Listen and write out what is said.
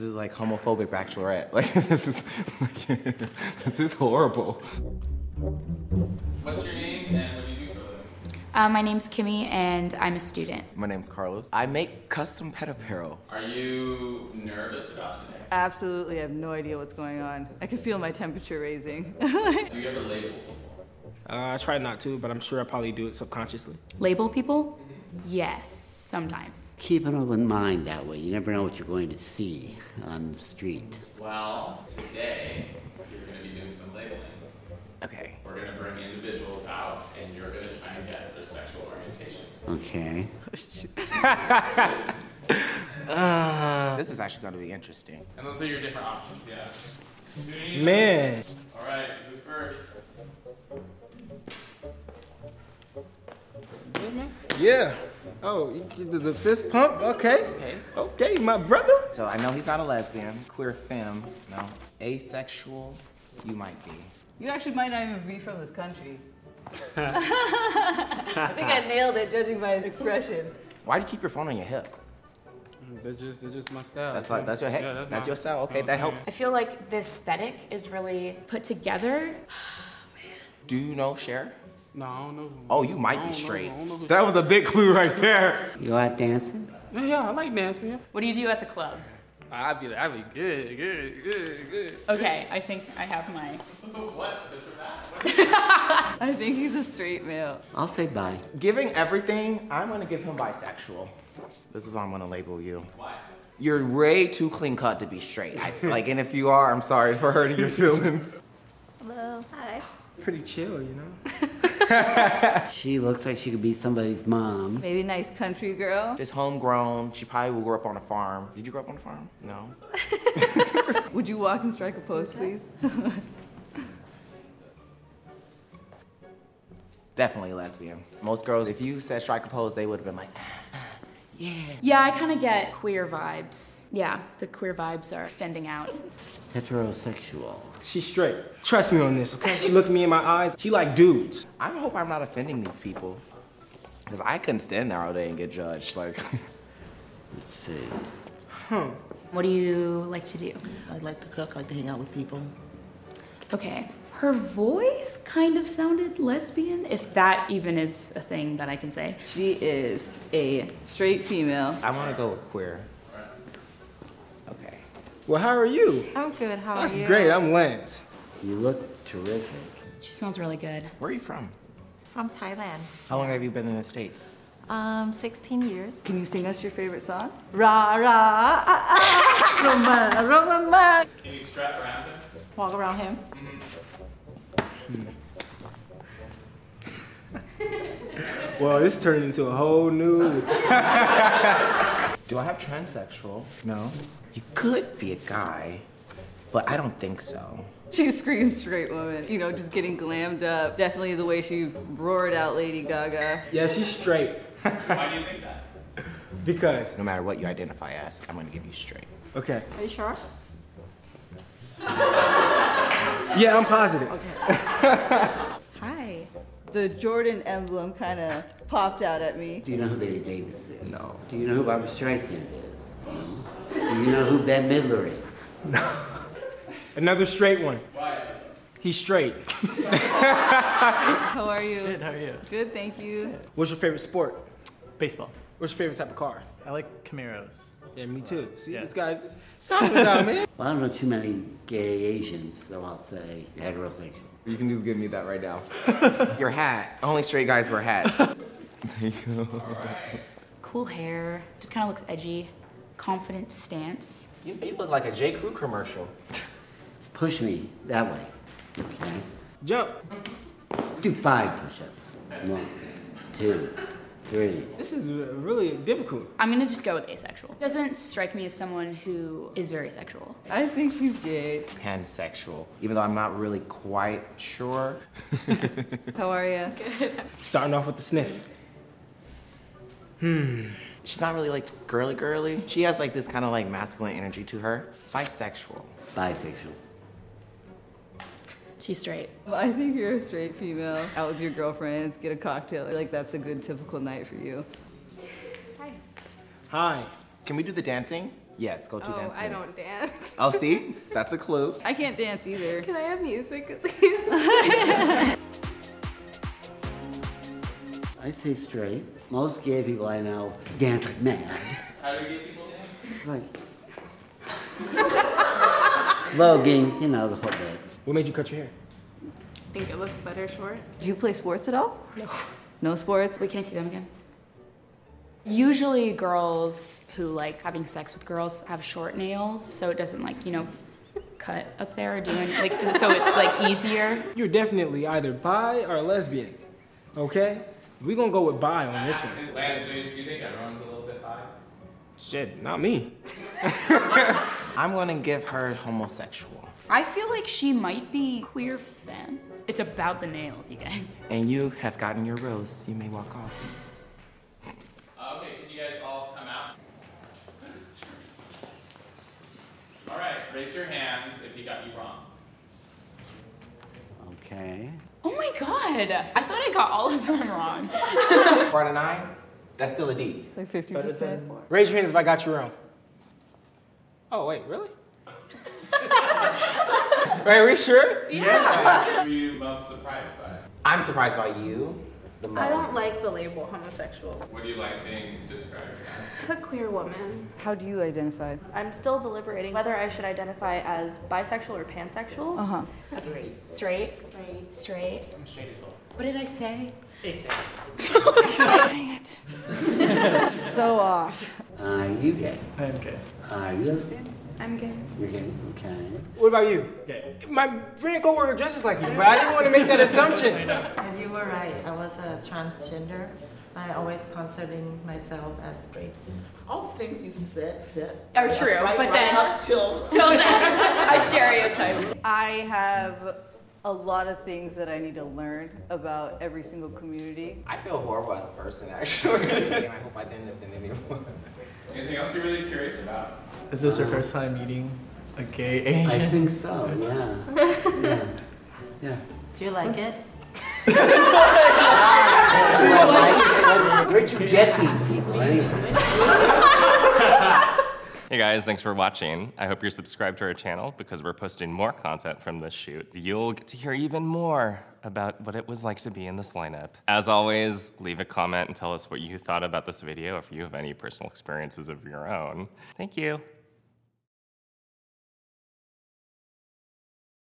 This is like homophobic bachelorette. Like this is like, this is horrible. What's your name and what do you do for a living? Uh, my name's Kimmy, and I'm a student. My name's Carlos. I make custom pet apparel. Are you nervous about today? Absolutely, I have no idea what's going on. I can feel my temperature raising. Do you ever label people? Uh, I try not to, but I'm sure I probably do it subconsciously. Label people? Yes, sometimes. Keep an open mind that way. You never know what you're going to see on the street. Well, today you're going to be doing some labeling. Okay. We're going to bring individuals out and you're going to try and guess their sexual orientation. Okay. Oh, ah. This is actually gonna be interesting. And those are your different options, yeah. Man, All right, who's first? yeah. Oh, you you did the fist pump? Okay. Okay. Okay, my brother. So I know he's not a lesbian, queer femme, no. Asexual, you might be. you actually might not even be from this country. I think I nailed it judging by his expression. Why do you keep your phone on your hip? Mm, they're just, they're just my style. That's like that's your head. Yeah, that's my- your style. Okay, that helps. I feel like the aesthetic is really put together. Do you know Cher? No, I don't know. Oh, you might don't be straight. I don't know who- That was a big clue right there. You like dancing? Yeah, yeah, I like dancing. Yeah. What do you do at the club? I'd be, I'd be good, good, good, good. Okay, I think I have my. What? I think he's a straight male. I'll say bye. Giving everything, I'm gonna give him bisexual. This is how I'm gonna label you. Why? You're way too clean cut to be straight. I, like, and if you are, I'm sorry for hurting your feelings. Hello. Hi. Pretty chill, you know. She looks like she could be somebody's mom. Maybe nice country girl. Just homegrown. She probably will grow up on a farm. Did you grow up on a farm? No. Would you walk and strike a pose, please? Definitely lesbian. Most girls, if you said strike a pose, they would have been like, yeah. Yeah, I kind of get queer vibes. Yeah, the queer vibes are extending out. Heterosexual. She's straight. Trust me on this, okay? She looked me in my eyes. She like dudes. I hope I'm not offending these people. Because I couldn't stand there all day and get judged. Like, Let's see. Hmm. What do you like to do? I like to cook, I like to hang out with people. Okay. Her voice kind of sounded lesbian, if that even is a thing that I can say. She is a straight female. I want to go with queer. Okay. Well, how are you? I'm good. How That's are you? That's great. I'm Lance. You look terrific. She smells really good. Where are you from? From Thailand. How long have you been in the States? Um, 16 years. Can you sing us your favorite song? Ra ra ah ah. Roma Roma ma. Can you strap around him? Walk around him. Well, this turned into a whole new. Do I have transsexual? No. You could be a guy, but I don't think so. She screams straight woman. You know, just getting glammed up. Definitely the way she roared out Lady Gaga. Yeah, she's straight. Why do you think that? Because. No matter what you identify as, I'm gonna give you straight. Okay. Are you sure? Yeah, I'm positive. Hi. The Jordan emblem kind of popped out at me. Do you know who Bette Davis is? No. Do you know who Barbra Streisand is? No. Do you know who Bette Midler is? No. Another straight one. Why? He's straight. How are you? Good, how are you? Good, thank you. What's your favorite sport? Baseball. What's your favorite type of car? I like Camaros. Yeah, me too. See, Yeah. this guy's talking about man. Well, I don't know too many gay Asians, so I'll say heterosexual. You can just give me that right now. Your hat. Only straight guys wear hats. there you go. Cool hair, just kind of looks edgy. Confident stance. You, you look like a J. Crew commercial. Push me that way. Okay. Jump. Do five push-ups. One, two, three. This is really difficult. I'm gonna just go with asexual. Doesn't strike me as someone who is very sexual. I think he's gay. Pansexual. Even though I'm not really quite sure. How are you? Good. Starting off with the sniff. Hmm. She's not really like girly girly. She has like this kind of like masculine energy to her. Bisexual. Bisexual. She's straight. I think you're a straight female. Out with your girlfriends, get a cocktail. Like that's a good typical night for you. Hi. Hi. Can we do the dancing? Yes, go to Oh, dance. I move. don't dance. Oh, see? That's a clue. I can't dance either. Can I have music at least? I say straight. Most gay people I know dance like mad. How do gay people dance? Like. Voguing, you know, the whole bit. What made you cut your hair? I think it looks better short. Do you play sports at all? No. No sports? Wait, can I see them again? Usually girls who like having sex with girls have short nails, so it doesn't like, you know, cut up there or doing like so it's like easier. You're definitely either bi or lesbian. Okay? we gonna go with bi on this one. Lance, do you, do you think everyone's a little bit bi? Shit, not me. I'm gonna give her homosexual. I feel like she might be queer femme. It's about the nails, you guys. And you have gotten your rose. You may walk off. Uh, okay, can you guys all come out? All right, raise your hands if he got you wrong. Okay. Oh my god! I thought I got all of them wrong. Part to nine? That's still a D. Like 50%? Raise your hands if I got you wrong. Oh, wait, really? Wait, we sure? What were you most surprised by? I'm surprised by you the most. I don't like the label homosexual. What do you like being described as? A queer woman. How do you identify? I'm still deliberating whether I should identify as bisexual or pansexual. Uh huh. Straight. Straight? Straight. Straight. I'm straight as well. What did I say? Asexual. Dang it. So off. Are you gay? I am gay. Are you lesbian? I'm gay. You're gay. Okay. What about you? Gay. My friend coworker dresses like you, but I didn't want to make that assumption. And you were right. I was a transgender. I always considering myself as straight. All the things you said fit. Are true, right, but right then- up till Till then, I stereotyped. I have a lot of things that I need to learn about every single community. I feel horrible as a person, actually. and I hope I didn't offend anyone. Anything else you're really curious about? Is this your first time meeting a gay I think so, yeah. Yeah. Yeah. Do you like it? Do I like it? Where'd you get these people eh? anyway? Hey guys, thanks for watching. I hope you're subscribed to our channel because we're posting more content from this shoot. You'll get to hear even more about what it was like to be in this lineup. As always, leave a comment and tell us what you thought about this video if you have any personal experiences of your own. Thank you.